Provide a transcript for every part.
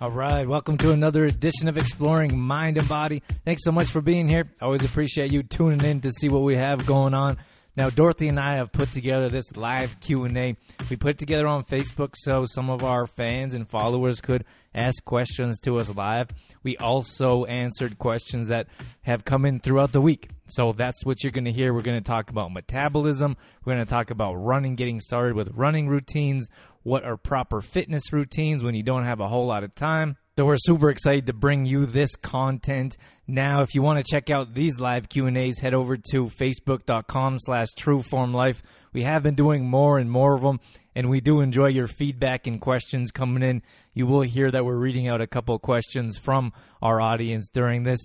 All right, welcome to another edition of Exploring Mind and Body. Thanks so much for being here. I always appreciate you tuning in to see what we have going on. Now, Dorothy and I have put together this live Q&A. We put it together on Facebook so some of our fans and followers could ask questions to us live. We also answered questions that have come in throughout the week. So that's what you're going to hear. We're going to talk about metabolism. We're going to talk about running, getting started with running routines. What are proper fitness routines when you don't have a whole lot of time? So we're super excited to bring you this content. Now, if you want to check out these live Q&As, head over to facebook.com slash trueformlife. We have been doing more and more of them, and we do enjoy your feedback and questions coming in. You will hear that we're reading out a couple questions from our audience during this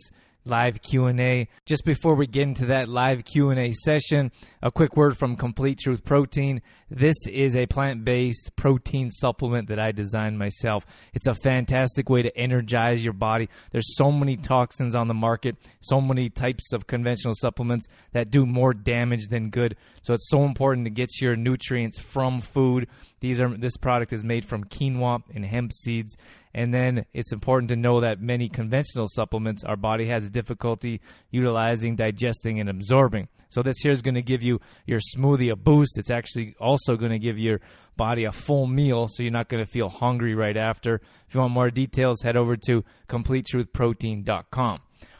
live Q&A. Just before we get into that live Q&A session, a quick word from Complete Truth Protein. This is a plant-based protein supplement that I designed myself. It's a fantastic way to energize your body. There's so many toxins on the market, so many types of conventional supplements that do more damage than good. So it's so important to get your nutrients from food. These are this product is made from quinoa and hemp seeds. And then it's important to know that many conventional supplements our body has difficulty utilizing, digesting, and absorbing. So this here is going to give you your smoothie a boost. It's actually also going to give your body a full meal, so you're not going to feel hungry right after. If you want more details, head over to CompleteTruthProtein.com.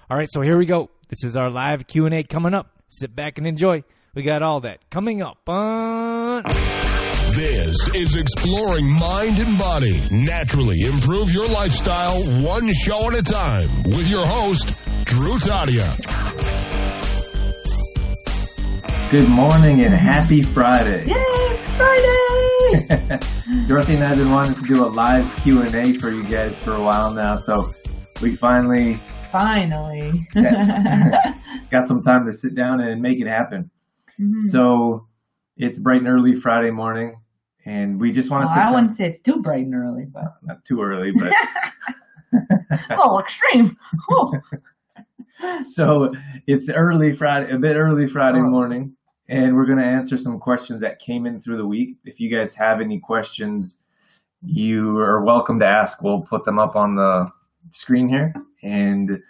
All right, so here we go. This is our live Q&A coming up. Sit back and enjoy. We got all that coming up on... This is Exploring Mind and Body. Naturally improve your lifestyle one show at a time with your host, Drew Tadia. Good morning and happy Friday. Yay, it's Friday! Dorothy and I have been wanting to do a live Q&A for you guys for a while now, so we finally Finally. got some time to sit down and make it happen. Mhm. So it's bright and early Friday morning, and we just want Well, to sit I wouldn't say it's too bright and early, but Not too early, but oh, extreme. Oh. so it's early Friday, a bit early Friday Oh. morning, and we're going to answer some questions that came in through the week. If you guys have any questions, you are welcome to ask. We'll put them up on the screen here, and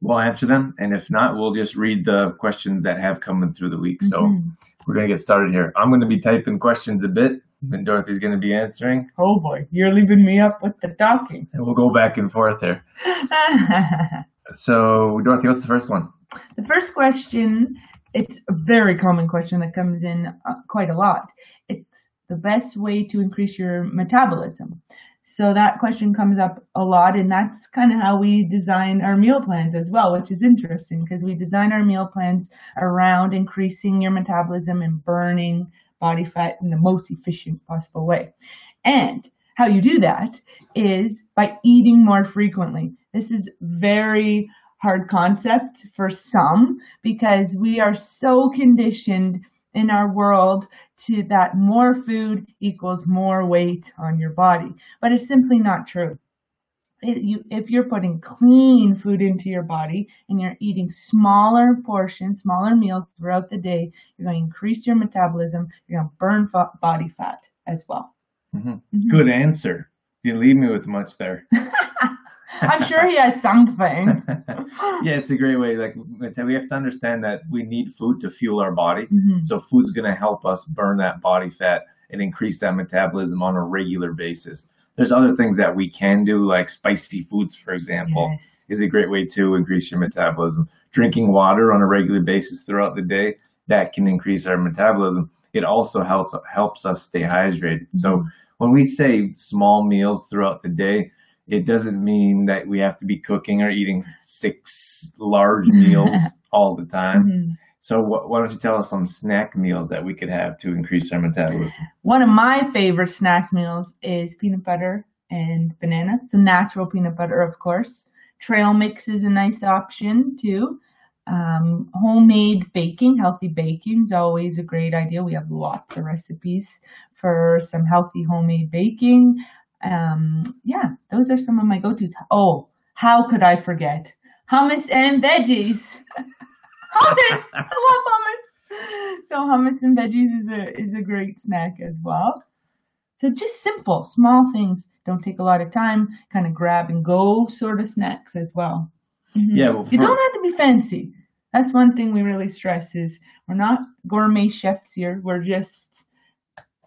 we'll answer them. And if not, we'll just read the questions that have come in through the week. So Mhm. We're going to get started here. I'm going to be typing questions a bit, and Dorothy's going to be answering, Oh boy, you're leaving me up with the talking. and we'll go back and forth here. So, Dorothy, what's the first one? the first question, it's a very common question that comes in uh, quite a lot. It's the best way to increase your metabolism. So that question comes up a lot, and that's kind of how we design our meal plans as well, which is interesting because we design our meal plans around increasing your metabolism and burning body fat in the most efficient possible way. And how you do that is by eating more frequently. This is very hard concept for some because we are so conditioned in our world to that more food equals more weight on your body. But it's simply not true. It, you, if you're putting clean food into your body and you're eating smaller portions, smaller meals throughout the day, you're going to increase your metabolism. You're going to burn fa- body fat as well. Mhm. Good answer. You leave me with much there. I'm sure he has something. yeah, it's a great way. Like we have to understand that we need food to fuel our body. Mhm. So food's going to help us burn that body fat and increase that metabolism on a regular basis. There's other things that we can do, like spicy foods, for example, Yes. is a great way to increase your metabolism. Drinking water on a regular basis throughout the day that can increase our metabolism. It also helps helps us stay hydrated. So when we say small meals throughout the day, it doesn't mean that we have to be cooking or eating six large meals all the time. Mhm. So wh- why don't you tell us some snack meals that we could have to increase our metabolism? One of my favorite snack meals is peanut butter and banana. Some natural peanut butter, of course. Trail mix is a nice option too. Um, homemade baking, healthy baking is always a great idea. We have lots of recipes for some healthy homemade baking. Um, yeah, those are some of my go-tos. Oh, how could I forget hummus and veggies? hummus, I love hummus. So hummus and veggies is a is a great snack as well. So just simple, small things. Don't take a lot of time. Kind of grab and go sort of snacks as well. Mhm. Yeah, well, you don't have to be fancy. That's one thing we really stress is we're not gourmet chefs here. We're just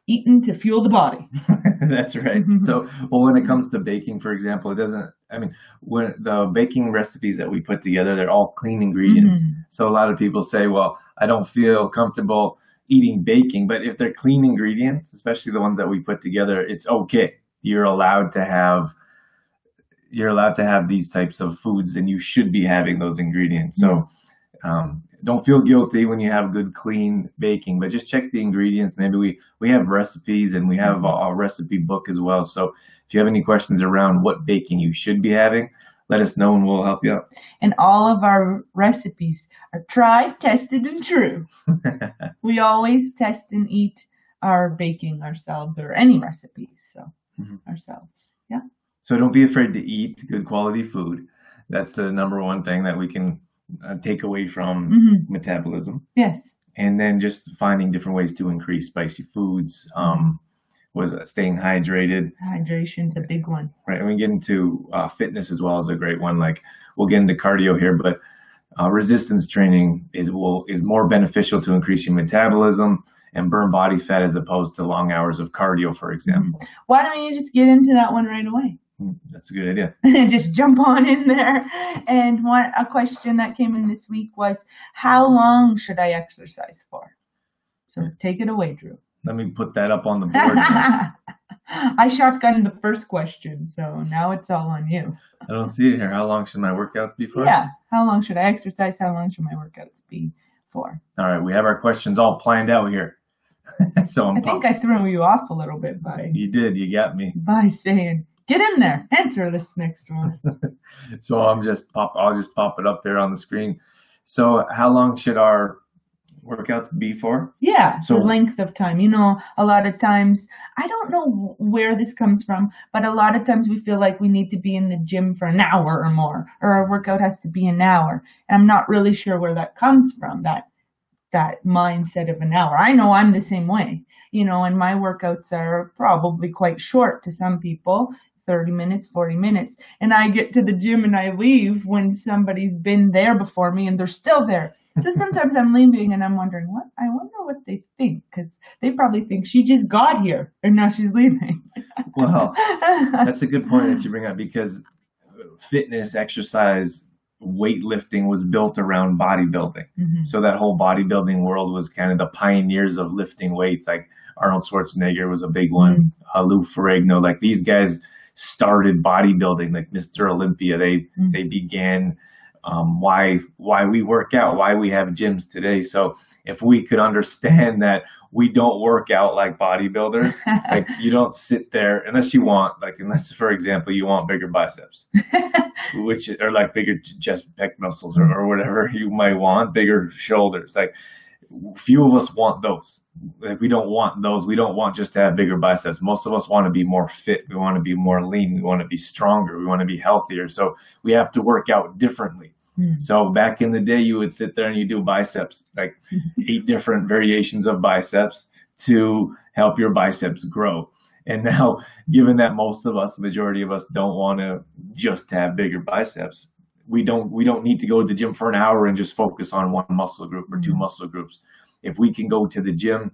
eating to fuel the body. That's right. So, well, when it comes to baking, for example, it doesn't. I mean, when the baking recipes that we put together, they're all clean ingredients. Mhm. So a lot of people say, "Well, I don't feel comfortable eating baking," but if they're clean ingredients, especially the ones that we put together, it's okay. You're allowed to have. You're allowed to have these types of foods, and you should be having those ingredients. So, um, don't feel guilty when you have good clean baking but just check the ingredients maybe we we have recipes and we have a, a recipe book as well so if you have any questions around what baking you should be having let us know and we'll help you out And all of our recipes are tried, tested, and true. we always test and eat our baking ourselves or any recipes. So Mhm. ourselves. Yeah. so don't be afraid to eat good quality food that's the number one thing that we can uh, take away from Mhm. metabolism Yes. and then just finding different ways to increase spicy foods um was staying hydrated Hydration's a big one. right? And we get into uh, fitness as well as a great one. Like we'll get into cardio here, but uh, resistance training is will is more beneficial to increasing metabolism and burn body fat as opposed to long hours of cardio, for example. Why don't you just get into that one right away? Hmm, That's a good idea. And just jump on in there. And one a question that came in this week was, how long should I exercise for? So take it away, Drew. Let me put that up on the board. I shotgunned the first question, so now it's all on you. I don't see it here. How long should my workouts be for? Yeah. How long should I exercise? How long should my workouts be for? All right, we have our questions all planned out here. so I'm I think pop- I threw you off a little bit by you did. You got me. by saying, "Get in there, answer this next one." So I'm just pop. I'll just pop it up there on the screen. So how long should our workouts be for? Yeah, So- length of time. You know, a lot of times, I don't know where this comes from, but a lot of times we feel like we need to be in the gym for an hour or more, or our workout has to be an hour. And I'm not really sure where that comes from, that, that mindset of an hour. I know I'm the same way, you know, and my workouts are probably quite short to some people. 30 minutes, 40 minutes. And I get to the gym and I leave when somebody's been there before me and they're still there. So sometimes I'm leaving and I'm wondering, what? I wonder what they think because they probably think she just got here and now she's leaving. Well, that's a good point that you bring up because fitness, exercise, weightlifting was built around bodybuilding. Mhm. So that whole bodybuilding world was kind of the pioneers of lifting weights. Like Arnold Schwarzenegger was a big one. Uh, Lou Ferrigno, like these guys started bodybuilding, like Mr. Olympia. They Mm. they began um, why why we work out, why we have gyms today. So if we could understand that we don't work out like bodybuilders, like you don't sit there unless you want, like unless for example you want bigger biceps, which are like bigger chest pec muscles or, or whatever you might want, bigger shoulders. Like few of us want those. Like we don't want those. We don't want just to have bigger biceps. Most of us want to be more fit. We want to be more lean. We want to be stronger. We want to be healthier. So we have to work out differently. Hmm. So back in the day, you would sit there and you do biceps, like eight different variations of biceps to help your biceps grow. And now, given that most of us, the majority of us, don't want to just have bigger biceps, we don't we don't need to go to the gym for an hour and just focus on one muscle group or two muscle groups. If we can go to the gym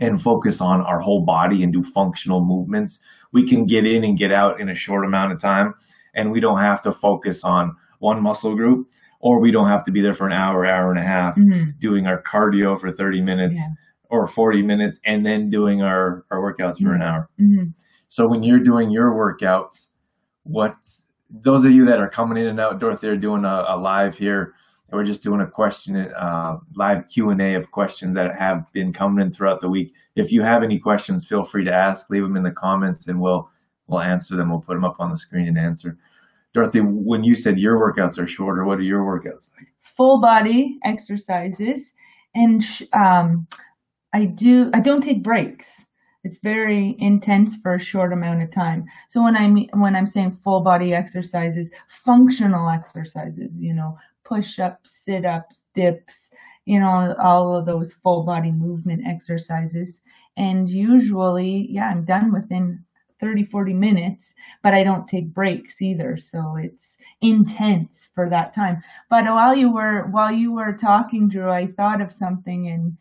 and focus on our whole body and do functional movements, we can get in and get out in a short amount of time, and we don't have to focus on one muscle group, or we don't have to be there for an hour, hour and a half Mhm. doing our cardio for 30 minutes Yeah. or 40 minutes, and then doing our our workouts for an hour. Mhm. So when you're doing your workouts, what those of you that are coming in and out, Dorothy, are doing a, a live here. We're just doing a question, uh, live Q and A of questions that have been coming in throughout the week. If you have any questions, feel free to ask. Leave them in the comments, and we'll we'll answer them. We'll put them up on the screen and answer. Dorothy, when you said your workouts are shorter, what are your workouts like? Full body exercises, and um, I do. I don't take breaks. It's very intense for a short amount of time. So when I mean, when I'm saying full body exercises, functional exercises, you know, push ups, sit ups, dips, you know, all of those full body movement exercises. And usually, yeah, I'm done within 30, 40 minutes, but I don't take breaks either. So it's intense for that time. But while you were, while you were talking, Drew, I thought of something and,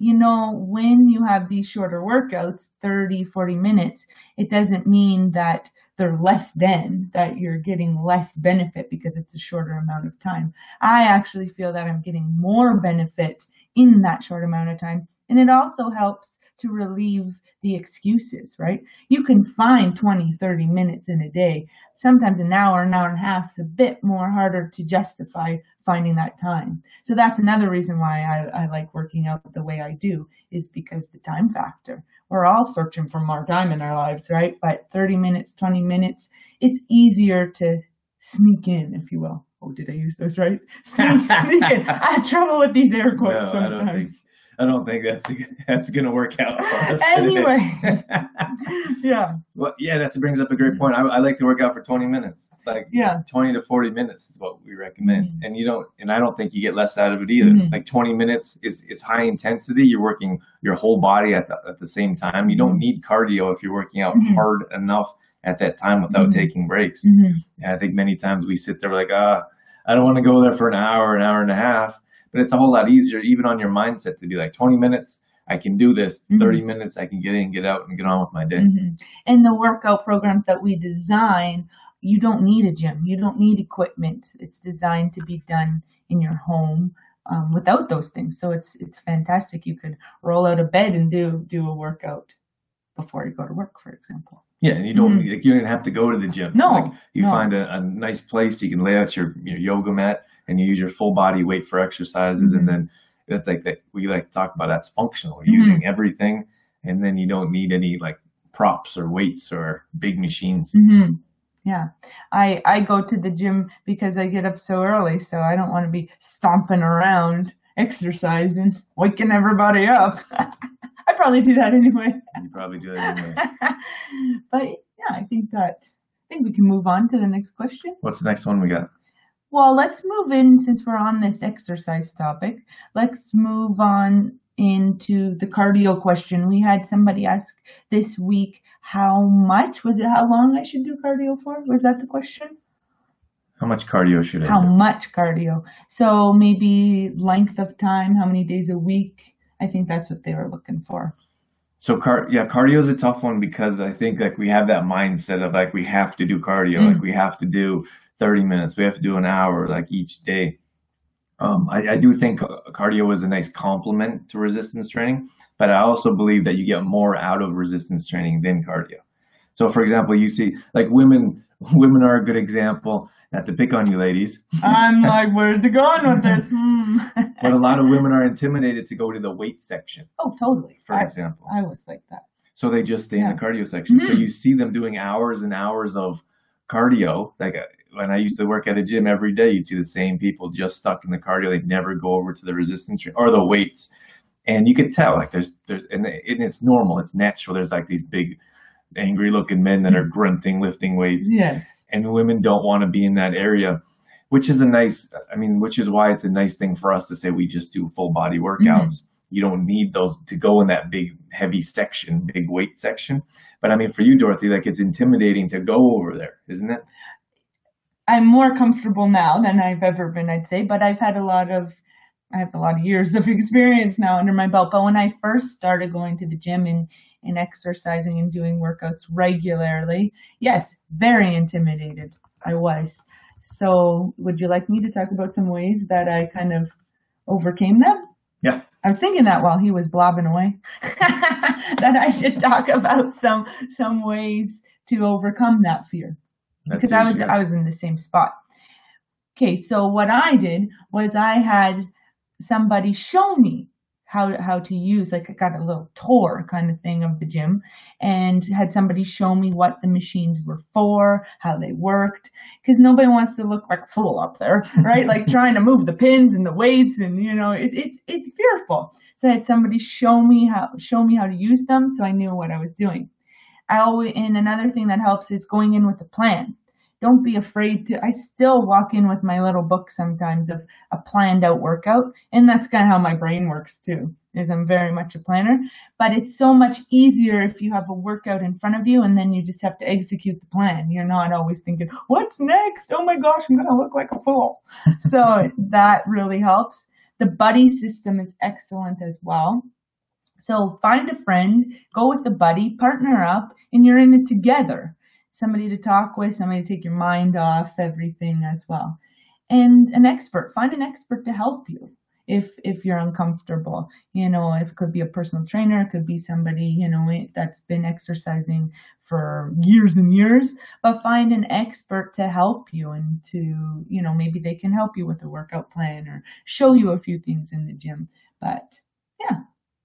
you know, when you have these shorter workouts, 30, 40 minutes, it doesn't mean that they're less than, that you're getting less benefit because it's a shorter amount of time. I actually feel that I'm getting more benefit in that short amount of time. And it also helps to relieve the excuses, right? You can find 20, 30 minutes in a day. Sometimes an hour, an hour and a half is a bit more harder to justify finding that time. So that's another reason why I, I like working out the way I do is because the time factor. We're all searching for more time in our lives, right? But 30 minutes, 20 minutes, it's easier to sneak in, if you will. Oh, did I use those right? Sneak, sneak in. I have trouble with these air quotes No, sometimes. I don't think that's that's going to work out for us. Anyway. Yeah, well, yeah, that brings up a great point. I, I like to work out for 20 minutes. Like yeah. 20 to 40 minutes is what we recommend. Mhm. And you don't, and I don't think you get less out of it either. Mhm. Like 20 minutes is, is high intensity. You're working your whole body at the, at the same time. You don't Mhm. need cardio if you're working out Mhm. hard enough at that time without Mhm. taking breaks. hmm And I think many times we sit there like, ah, I don't want to go there for an hour, an hour and a half. But it's a whole lot easier, even on your mindset, to be like 20 minutes, I can do this. Mhm. 30 minutes, I can get in, get out, and get on with my day. hmm And the workout programs that we design, you don't need a gym. You don't need equipment. It's designed to be done in your home um, without those things. So it's it's fantastic. You could roll out of bed and do do a workout before you go to work, for example. Yeah, and you don't Mhm. like, you don't have to go to the gym. No, like, you no. find a, a nice place you can lay out your, your yoga mat and you use your full body weight for exercises, Mhm. and then that's like that we like to talk about that's functional, Mm-hmm. using everything, and then you don't need any like props or weights or big machines. hmm Yeah, I I go to the gym because I get up so early, so I don't want to be stomping around, exercising, waking everybody up. I probably do that anyway. You probably do that anyway. but yeah, I think that I think we can move on to the next question. What's the next one we got? Well, let's move in since we're on this exercise topic. Let's move on into the cardio question. We had somebody ask this week how much was it how long I should do cardio for? Was that the question? How much cardio should I How do? How much cardio? So maybe length of time, how many days a week? I think that's what they were looking for. So car yeah, cardio is a tough one because I think like we have that mindset of like we have to do cardio, Mm. like we have to do 30 minutes, we have to do an hour like each day. Um, I, I do think cardio is a nice complement to resistance training, but I also believe that you get more out of resistance training than cardio. So for example, you see like women, women are a good example. Not to pick on you ladies, I'm like, where's it going with this? Hmm. but a lot of women are intimidated to go to the weight section, oh, totally. for I, example. I was like that. So they just stay in the cardio section. So Mhm. you see them doing hours and hours of cardio. Like uh, when I used to work at a gym every day, you'd see the same people just stuck in the cardio. They'd never go over to the resistance or the weights. And you could tell, like there's, there's, and it's normal, it's natural. There's like these big, angry looking men that are mm-hmm. grunting, lifting weights Yes. and women don't want to be in that area, which is a nice, I mean, which is why it's a nice thing for us to say we just do full body workouts. Mm-hmm. You don't need those to go in that big, heavy section, big weight section. But I mean, for you, Dorothy, like it's intimidating to go over there, isn't it? I'm more comfortable now than I've ever been, I'd say, but I've had a lot of I have a lot of years of experience now under my belt. But when I first started going to the gym and, and exercising and doing workouts regularly, yes, very intimidated I was. So would you like me to talk about some ways that I kind of overcame them? Yeah. I was thinking that while he was blobbing away, that I should talk about some some ways to overcome that fear That's because I was I was in the same spot. Okay, so what I did was I had somebody show me how how to use like I got a little tour kind of thing of the gym and had somebody show me what the machines were for, how they worked because nobody wants to look like a fool up there, right? like trying to move the pins and the weights and you know it's it's it's fearful. So I had somebody show me how show me how to use them so I knew what I was doing. I always and another thing that helps is going in with a plan don't be afraid to i still walk in with my little book sometimes of a planned out workout and that's kind of how my brain works too is i'm very much a planner. But it's so much easier if you have a workout in front of you and then you just have to execute the plan. You're not always thinking what's next? Oh my gosh i'm to look like a fool. So that really helps. The buddy system is excellent as well. So find a friend go with a buddy partner up and you're in it together somebody to talk with, somebody to take your mind off everything as well. And an expert, find an expert to help you if if you're uncomfortable. You know, it could be a personal trainer, it could be somebody, you know, that's been exercising for years and years, but find an expert to help you and to, you know, maybe they can help you with a workout plan or show you a few things in the gym. But yeah,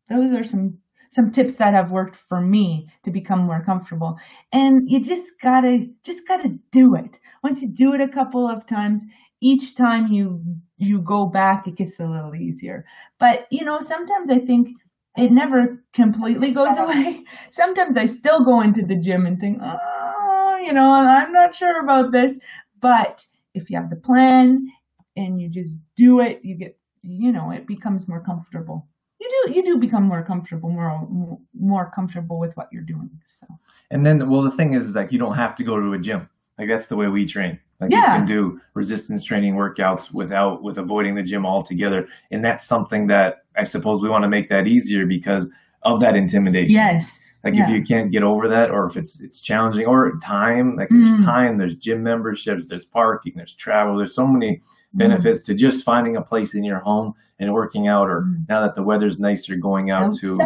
those are some some tips that have worked for me to become more comfortable. And you just gotta, just gotta do it. Once you do it a couple of times, each time you, you go back, it gets a little easier. But, you know, sometimes I think it never completely goes away. Sometimes I still go into the gym and think, oh, you know, I'm not sure about this. But if you have the plan and you just do it, you get, you know, it becomes more comfortable you do you do become more comfortable, more more comfortable with what you're doing. So. And then, well, the thing is, is like you don't have to go to a gym. Like that's the way we train. Like yeah. you can do resistance training workouts without with avoiding the gym altogether. And that's something that I suppose we want to make that easier because of that intimidation. Yes. Like yeah. if you can't get over that, or if it's it's challenging, or time, like there's mm. time, there's gym memberships, there's parking, there's travel, there's so many. Benefits mm. to just finding a place in your home and working out, or mm. now that the weather's nicer, going out Outside. to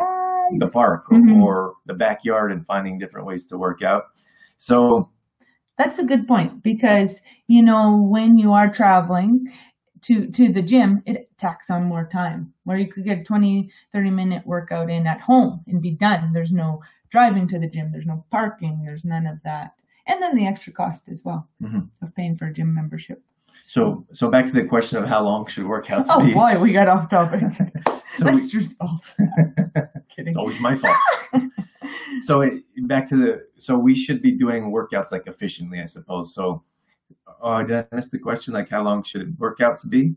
the park or, mm-hmm. or the backyard and finding different ways to work out. So that's a good point because you know when you are traveling to to the gym it tacks on more time where you could get a 20 30 minute workout in at home and be done there's no driving to the gym there's no parking there's none of that and then the extra cost as well mm-hmm. of paying for a gym membership so so back to the question of how long should workouts oh be Oh boy we got off topic so that's your fault kidding it's always my fault so it, back to the so we should be doing workouts like efficiently i suppose so uh, did I miss the question? Like, how long should workouts be?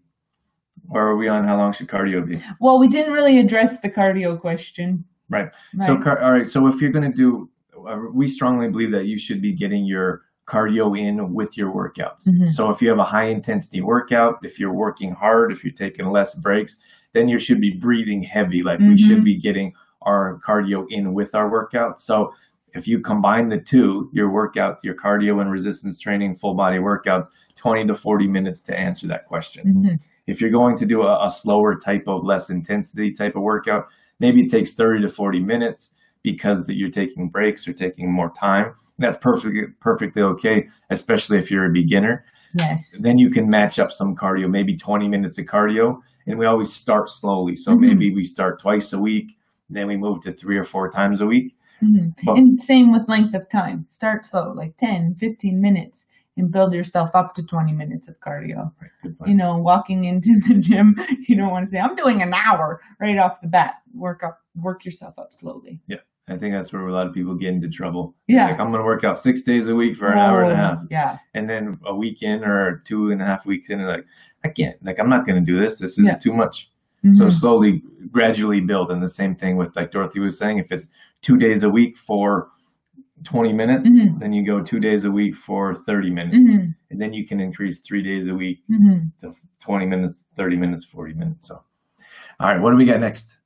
Or are we on how long should cardio be? Well, we didn't really address the cardio question. Right. right. So, car- all right. So, if you're going to do, uh, we strongly believe that you should be getting your cardio in with your workouts. Mm-hmm. So, if you have a high intensity workout, if you're working hard, if you're taking less breaks, then you should be breathing heavy. Like, mm-hmm. we should be getting our cardio in with our workout. So, if you combine the two, your workouts, your cardio and resistance training, full body workouts, 20 to 40 minutes to answer that question. Mm-hmm. If you're going to do a, a, slower type of less intensity type of workout, maybe it takes 30 to 40 minutes because that you're taking breaks or taking more time. That's perfectly perfectly okay, especially if you're a beginner. Yes. Then you can match up some cardio, maybe 20 minutes of cardio, and we always start slowly. So mm-hmm. maybe we start twice a week, then we move to three or four times a week Mm-hmm. and same with length of time. Start slow, like 10, 15 minutes, and build yourself up to 20 minutes of cardio. You know, walking into the gym, you don't want to say, I'm doing an hour right off the bat. Work up, work yourself up slowly. Yeah. I think that's where a lot of people get into trouble. Yeah. Like, I'm going to work out six days a week for an hour and a half. Yeah. And then a week in or two and a half weeks in, like, I can't, like, I'm not going to do this. This is yeah. too much. Mm-hmm. So slowly, gradually build. And the same thing with, like Dorothy was saying, if it's two days a week for 20 minutes, mm-hmm. then you go two days a week for 30 minutes. Mm-hmm. And then you can increase three days a week mm-hmm. to 20 minutes, 30 minutes, 40 minutes. So, all right, what do we got next?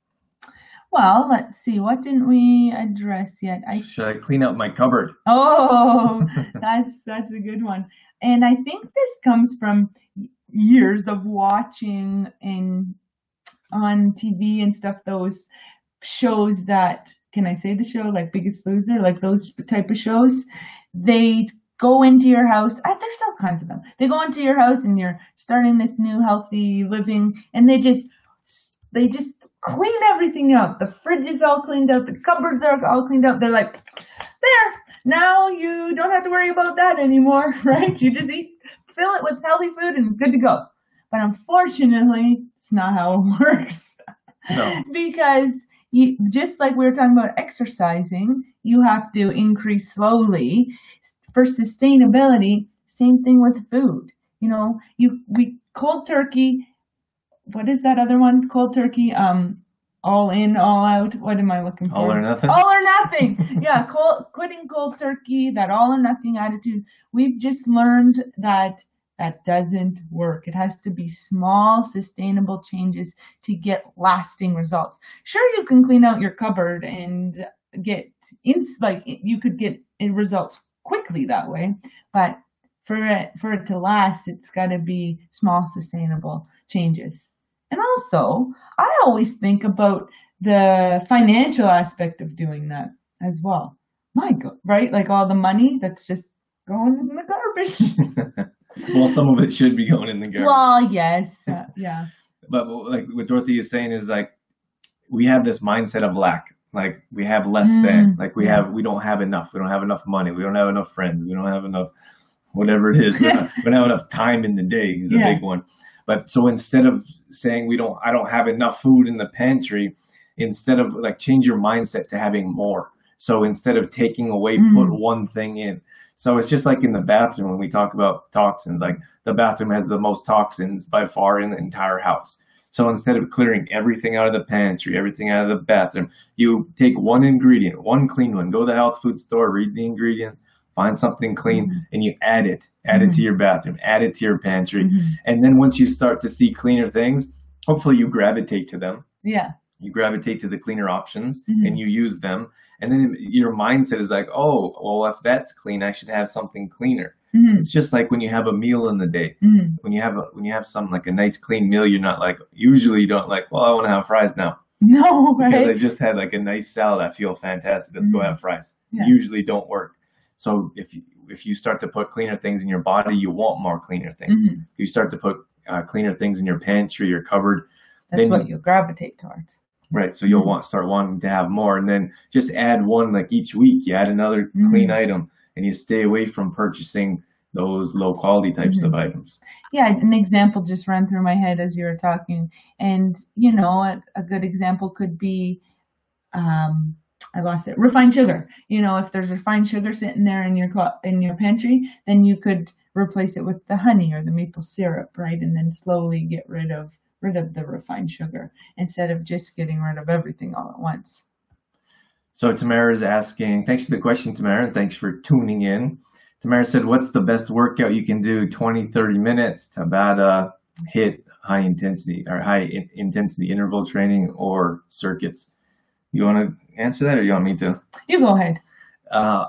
Well, let's see. What didn't we address yet? I should I clean out my cupboard. Oh, that's that's a good one. And I think this comes from years of watching and on TV and stuff those shows that can I say the show like Biggest Loser, like those type of shows, they go into your house. Ah, there's all kinds of them. They go into your house and you're starting this new healthy living, and they just they just clean everything up. The fridge is all cleaned up. The cupboards are all cleaned up. They're like, there, now you don't have to worry about that anymore, right? You just eat, fill it with healthy food and good to go. But unfortunately, it's not how it works. No. because you, just like we were talking about exercising, you have to increase slowly. For sustainability, same thing with food. You know, you we cold turkey. What is that other one? Cold turkey. Um, all in, all out. What am I looking for? All or nothing? All or nothing. yeah, cold, quitting cold turkey. That all or nothing attitude. We've just learned that that doesn't work. It has to be small, sustainable changes to get lasting results. Sure, you can clean out your cupboard and get in, like you could get results quickly that way, but for it for it to last, it's got to be small, sustainable changes. And also, I always think about the financial aspect of doing that as well. My God, right? Like all the money that's just going in the garbage. well, some of it should be going in the garbage. well, yes, uh, yeah. but like what Dorothy is saying is like we have this mindset of lack. Like we have less than. Mm, Like we have we don't have enough. We don't have enough money. We don't have enough friends. We don't have enough whatever it is. We don't, we don't have enough time in the day is a Yeah. big one. But so instead of saying we don't I don't have enough food in the pantry, instead of like change your mindset to having more. So instead of taking away, Mm. put one thing in. So it's just like in the bathroom when we talk about toxins, like the bathroom has the most toxins by far in the entire house. So instead of clearing everything out of the pantry, everything out of the bathroom, you take one ingredient, one clean one, go to the health food store, read the ingredients, find something clean, mm-hmm. and you add it, add it to mm-hmm. your bathroom, add it to your pantry. Mm-hmm. And then once you start to see cleaner things, hopefully you gravitate to them. Yeah. you gravitate to the cleaner options Mhm. and you use them. And then your mindset is like oh well if that's clean i should have something cleaner. Hmm it's just like when you have a meal in the day. When you have a when you have something like a nice clean meal you're not like usually you don't like well i want to have fries now. No, because i just had like a nice salad. I feel fantastic. Let's go have fries. Yeah. usually don't work so if you if you start to put cleaner things in your body you want more cleaner things Mhm. if you start to put uh, cleaner things in your pantry your cupboard That's then- what you gravitate towards. Right. So you'll want start wanting to have more, and then just add one like each week. You add another Mhm. clean item, and you stay away from purchasing those low quality types of items. Yeah, an example just ran through my head as you were talking, and you know, a, a good example could be, um, I lost it. Refined sugar. You know, if there's refined sugar sitting there in your in your pantry, then you could replace it with the honey or the maple syrup, right? And then slowly get rid of rid of the refined sugar instead of just getting rid of everything all at once. So Tamara is asking, thanks for the question, Tamara, and thanks for tuning in. Tamara said, what's the best workout you can do 20, 30 minutes? Tabata, HIIT high intensity or high in- intensity interval training or circuits. You want to answer that or you want me to? You go ahead. Uh,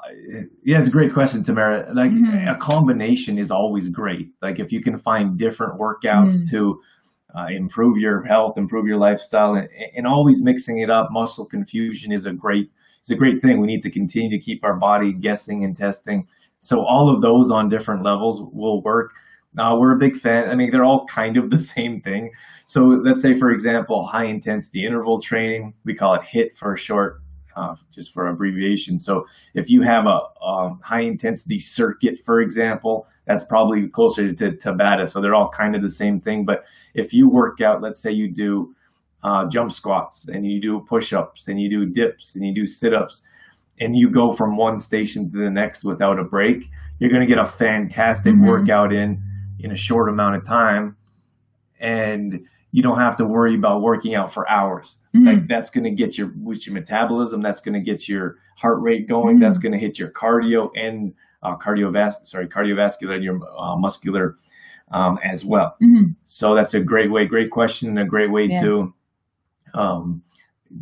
yeah, it's a great question, Tamara. Like Mhm. a combination is always great. Like if you can find different workouts Mhm. to uh, improve your health, improve your lifestyle, and, and always mixing it up. Muscle confusion is a great is a great thing. We need to continue to keep our body guessing and testing. So all of those on different levels will work. Now we're a big fan. I mean, they're all kind of the same thing. So let's say, for example, high intensity interval training. We call it HIIT for short, uh, just for abbreviation. So if you have a, a high intensity circuit, for example, that's probably closer to Tabata. So they're all kind of the same thing. But if you work out, let's say you do uh, jump squats and you do push ups and you do dips and you do sit ups and you go from one station to the next without a break, you're going to get a fantastic Mhm. workout in in a short amount of time. And you don't have to worry about working out for hours. Mhm. Like that's going to get your boost your metabolism. That's going to get your heart rate going. Mhm. That's going to hit your cardio and uh, cardiovascular, sorry, cardiovascular and your uh, muscular um, as well. Mhm. So that's a great way, great question, and a great way Yeah. to um,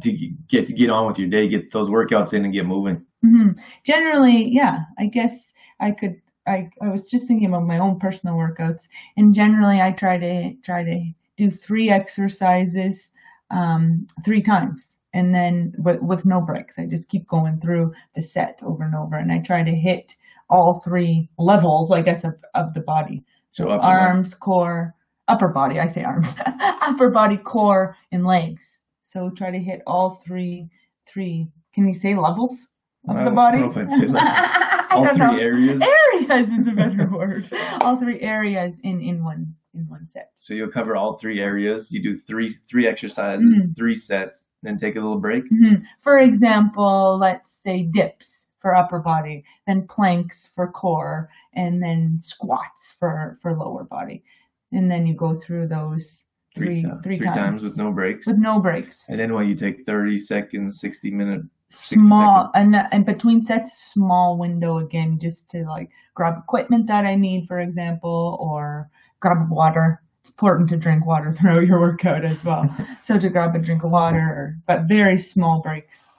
to get to get on with your day, get those workouts in, and get moving. hmm Generally, yeah, I guess I could. I, I was just thinking about my own personal workouts, and generally, I try to try to do three exercises um, three times, and then with, with no breaks. I just keep going through the set over and over, and I try to hit all three levels, I guess, of, of the body. So So upper body. arms, core, upper body. I say arms, upper body, core, and legs. So try to hit all three three. Can you say levels of I the body? know if I'd say levels. I All three areas. Areas is a better word. All three areas in in one in one set. So you'll cover all three areas. You do three three exercises, Mhm. three sets, then take a little break. Mhm. For example, let's say dips for upper body, then planks for core, and then squats for for lower body, and then you go through those three ti- three, times. with no breaks. with no breaks. And then what you take 30 seconds, 60 minute. 60 Small and and between sets, small window again, just to like grab equipment that I need, for example, or grab water. It's important to drink water throughout your workout as well. so to grab a drink of water, but very small breaks.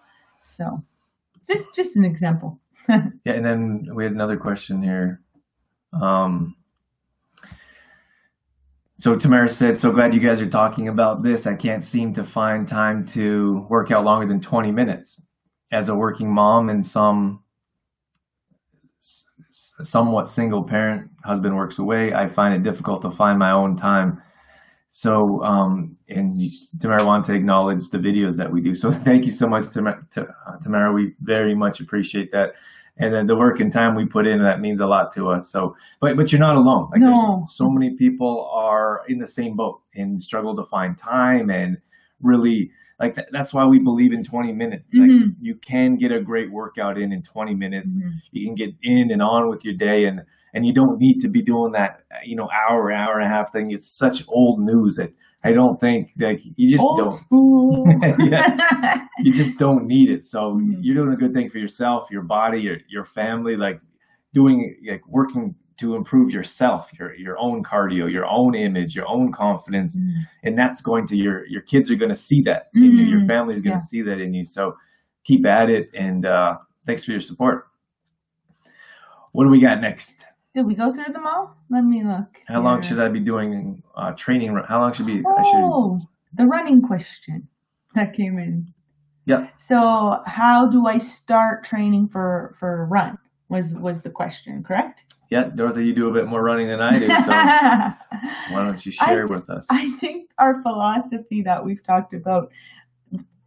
So just just an example. Yeah, and then we had another question here. Um, so Tamara said, "So glad you guys are talking about this. I can't seem to find time to work out longer than 20 minutes. As a working mom and some somewhat single parent, husband works away. I find it difficult to find my own time. So, um, and Tamara wanted to acknowledge the videos that we do. So thank you so much, Tamara. uh, Tamara. We very much appreciate that. And then the work and time we put in, that means a lot to us. So, but, but you're not alone. Like No. so many people are in the same boat and struggle to find time and really like that, that's why we believe in 20 minutes. Like Mhm. you can get a great workout in in 20 minutes. Mhm. You can get in and on with your day and, and you don't need to be doing that, you know, hour, hour and a half thing. It's such old news that I don't think like you just Old don't. Yeah. you just don't need it. So Mhm. you're doing a good thing for yourself, your body, your your family, like doing like working to improve yourself, your your own cardio, your own image, your own confidence, Mhm. and that's going to your your kids are going to see that in you. Your Mhm. family's going to Yeah. see that in you. So keep at it, and uh, thanks for your support. What do we got next? Did we go through them all? Let me look. How long should I be doing uh, training? How long should be? I should. Oh, the running question that came in. Yeah. So, how do I start training for for a run? Was was the question correct? Yeah, Dorothy, you do a bit more running than I do, so why don't you share I- with us? I think our philosophy that we've talked about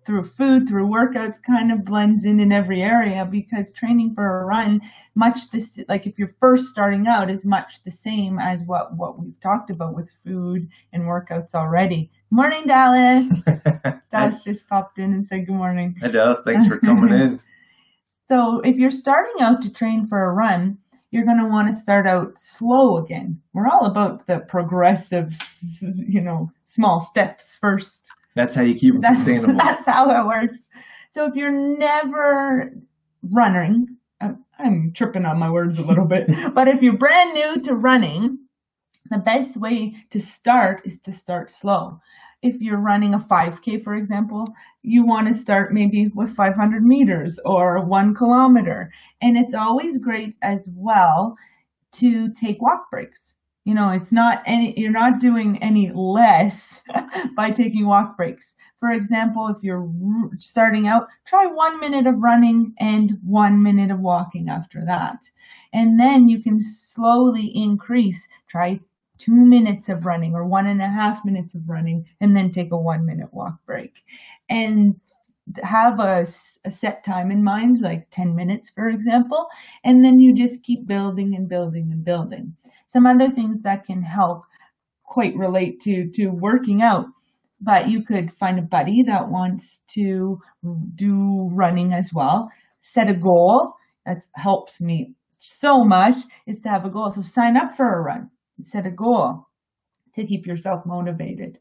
through food, through workouts, kind of blends in in every area because training for a run, much this like if you're first starting out, is much the same as what what we've talked about with food and workouts already. Morning, Dallas. Dallas just popped in and said good morning. Hey Dallas, thanks for coming in. So if you're starting out to train for a run, you're going to want to start out slow again. We're all about the progressive, you know, small steps first. That's how you keep them That's, sustainable. that's how it works. So if you're never running, I'm tripping on my words a little bit, but if you're brand new to running, the best way to start is to start slow. If you're running a 5K, for example, you want to start maybe with 500 meters or one kilometer. And it's always great as well to take walk breaks. You know, it's not any, you're not doing any less by taking walk breaks. For example, if you're starting out, try one minute of running and one minute of walking after that. And then you can slowly increase. Try two minutes of running or one and a half minutes of running and then take a one minute walk break. And have a, a, set time in mind, like 10 minutes, for example, and then you just keep building and building and building. Some other things that can help quite relate to, to working out, but you could find a buddy that wants to do running as well. Set a goal. That helps me so much is to have a goal. So sign up for a run. Set a goal to keep yourself motivated.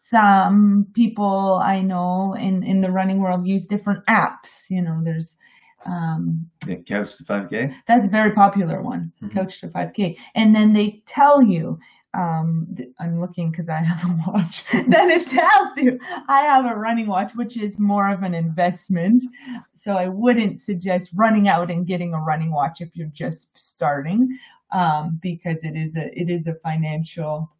Some people I know in, in the running world use different apps. You know, there's um, Yeah, Couch to 5K. that's a very popular one, Mhm. Couch to 5K. And then they tell you, um, I'm looking because I have a watch. then it tells you I have a running watch, which is more of an investment. So I wouldn't suggest running out and getting a running watch if you're just starting, um, because it is a it is a financial.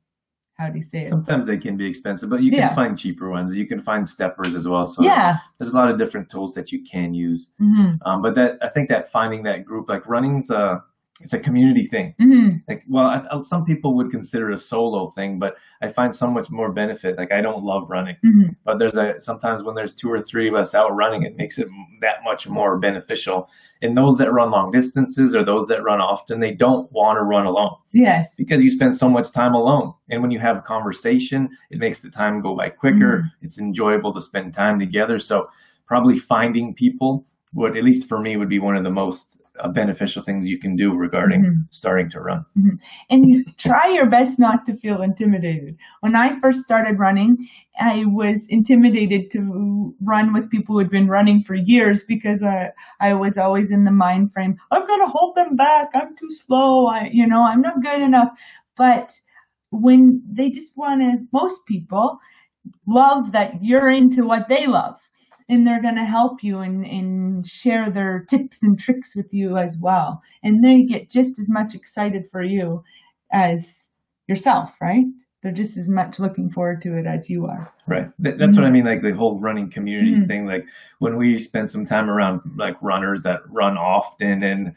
How do you say it? Sometimes they can be expensive, but you can Yeah. find cheaper ones. You can find steppers as well. So Yeah. there's a lot of different tools that you can use. hmm Um, but that I think that finding that group, like running's, uh, it's a community thing. Mhm. Like, well, I, I- some people would consider it a solo thing, but I find so much more benefit. Like, I don't love running, Mhm. but there's a sometimes when there's two or three of us out running, it makes it that much more beneficial. And those that run long distances or those that run often, they don't want to run alone Yes. because you spend so much time alone. And when you have a conversation, it makes the time go by quicker. It's enjoyable to spend time together. So probably finding people would, at least for me, would be one of the most uh, beneficial things you can do regarding Mhm. starting to run. and try your best not to feel intimidated. When I first started running, I was intimidated to run with people who had been running for years because I I was always in the mind frame, I'm gonna hold them back, I'm too slow, I you know, I'm not good enough. But when they just wanna most people love that you're into what they love. And they're going to help you and, and share their tips and tricks with you as well. And they get just as much excited for you as yourself, right? They're just as much looking forward to it as you are. Right. That, that's what I mean. Like the whole running community Mhm. thing. Like when we spend some time around like runners that run often and,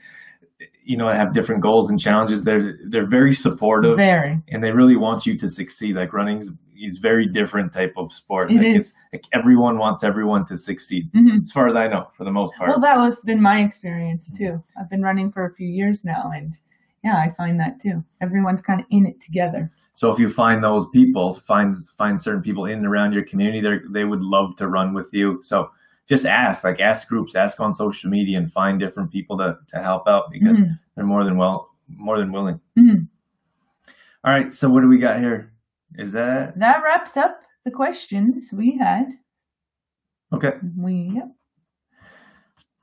you know, have different goals and challenges, they're, they're very supportive. Very. and they really want you to succeed. Like running's is very different type of sport. It like is. It's, like everyone wants everyone to succeed, Mhm. as far as I know, for the most part. Well, that was been my experience too. I've been running for a few years now, and yeah, I find that too. Everyone's kind of in it together. so if you find those people, find find certain people in and around your community, they they would love to run with you. So just ask, like ask groups, ask on social media, and find different people to to help out because Mhm. they're more than well more than willing. Mhm. All right, so what do we got here? Is that That wraps up the questions we had. okay? We yep,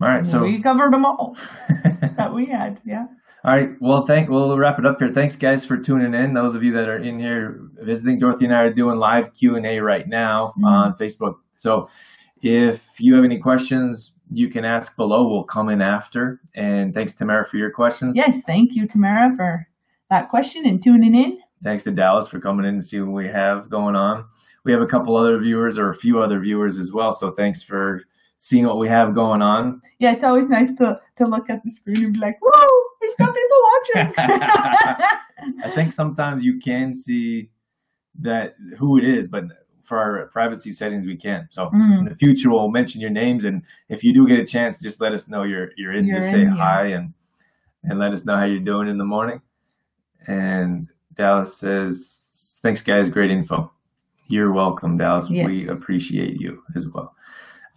All right, so. we covered them all that we had. Yeah. All right. Well, thank. We'll wrap it up here. Thanks, guys, for tuning in. Those of you that are in here visiting, Dorothy and I are doing live Q and A right now Mhm. on Facebook. So, if you have any questions, you can ask below. We'll come in after. And thanks, Tamara, for your questions. Yes. Thank you, Tamara, for that question and tuning in. Thanks to Dallas for coming in and see what we have going on. We have a couple other viewers or a few other viewers as well. So thanks for seeing what we have going on. Yeah, it's always nice to to look at the screen and be like, "Whoa, we've got people watching." I think sometimes you can see that who it is, but for our privacy settings, we can't. So Mm. in the future, we'll mention your names, and if you do get a chance, just let us know you're you're in. You're just in say here. hi and and let us know how you're doing in the morning. And Dallas says, "Thanks, guys. Great info. You're welcome, Dallas. We appreciate you as well."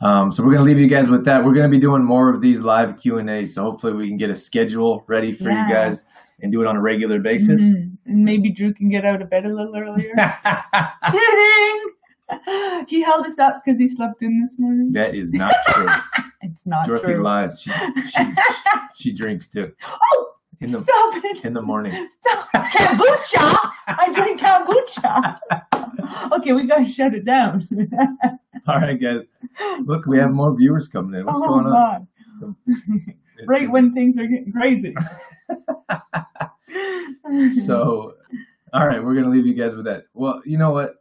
Um, so we're going to leave you guys with that. We're going to be doing more of these live Q and A. So hopefully we can get a schedule ready for Yeah. you guys and do it on a regular basis. Mhm. And maybe Drew can get out of bed a little earlier. Kidding. He held us up because he slept in this morning. that is not true. It's not true. Dorothy true. lies. She, she she drinks too Oh, in the stop it. in the morning. Stop. Kombucha. I drink kombucha. okay, we gotta shut it down. All right, guys. Look, we have more viewers coming in. What's oh going on? It's- Right when things are getting crazy. So, all right, we're gonna leave you guys with that. Well, you know what?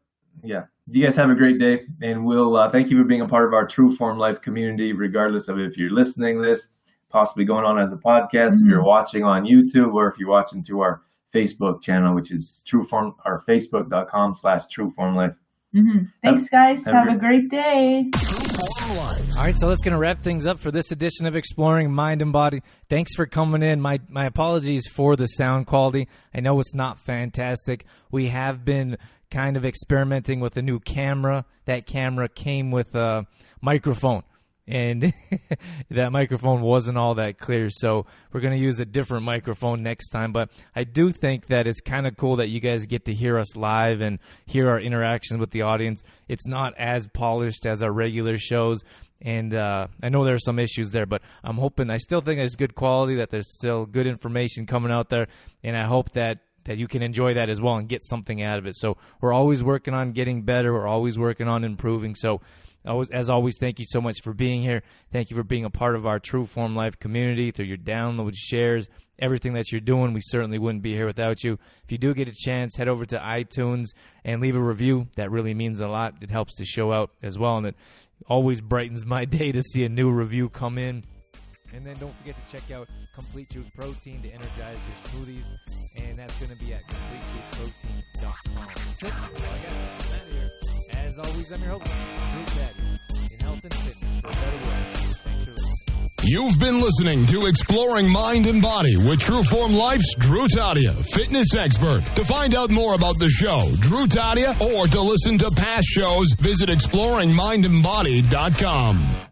Yeah, you guys have a great day, and we'll uh, thank you for being a part of our True Form Life community, regardless of if you're listening this, possibly going on as a podcast, if you're watching on YouTube, or if you're watching through our Facebook channel, which is True Form, or Facebook.com slash True Form Life. hmm Thanks, guys. have Have, a a great day. All right, so that's going to wrap things up for this edition of Exploring Mind and Body. Thanks for coming in. My my apologies for the sound quality. I know it's not fantastic. We have been kind of experimenting with a new camera. That camera came with a microphone. And that microphone wasn't all that clear, so we're going to use a different microphone next time. But I do think that it's kind of cool that you guys get to hear us live and hear our interactions with the audience. It's not as polished as our regular shows, and uh, I know there are some issues there, but I'm hoping. I still think it's good quality. That there's still good information coming out there, and I hope that that you can enjoy that as well and get something out of it. So we're always working on getting better. We're always working on improving. So. Always, as always, thank you so much for being here. Thank you for being a part of our True Form Life community through your downloads, shares, everything that you're doing. We certainly wouldn't be here without you. If you do get a chance, head over to iTunes and leave a review. That really means a lot. It helps the show out as well, and it always brightens my day to see a new review come in. And then don't forget to check out Complete Truth Protein to energize your smoothies. And that's going to be at CompleteTruthProtein.com. That's it. As always, I'm your host, in health and fitness for a better. You've been listening to Exploring Mind and Body with Trueform Life's Drew Tadia, fitness expert. To find out more about the show, Drew Tadia, or to listen to past shows, visit exploringmindandbody.com.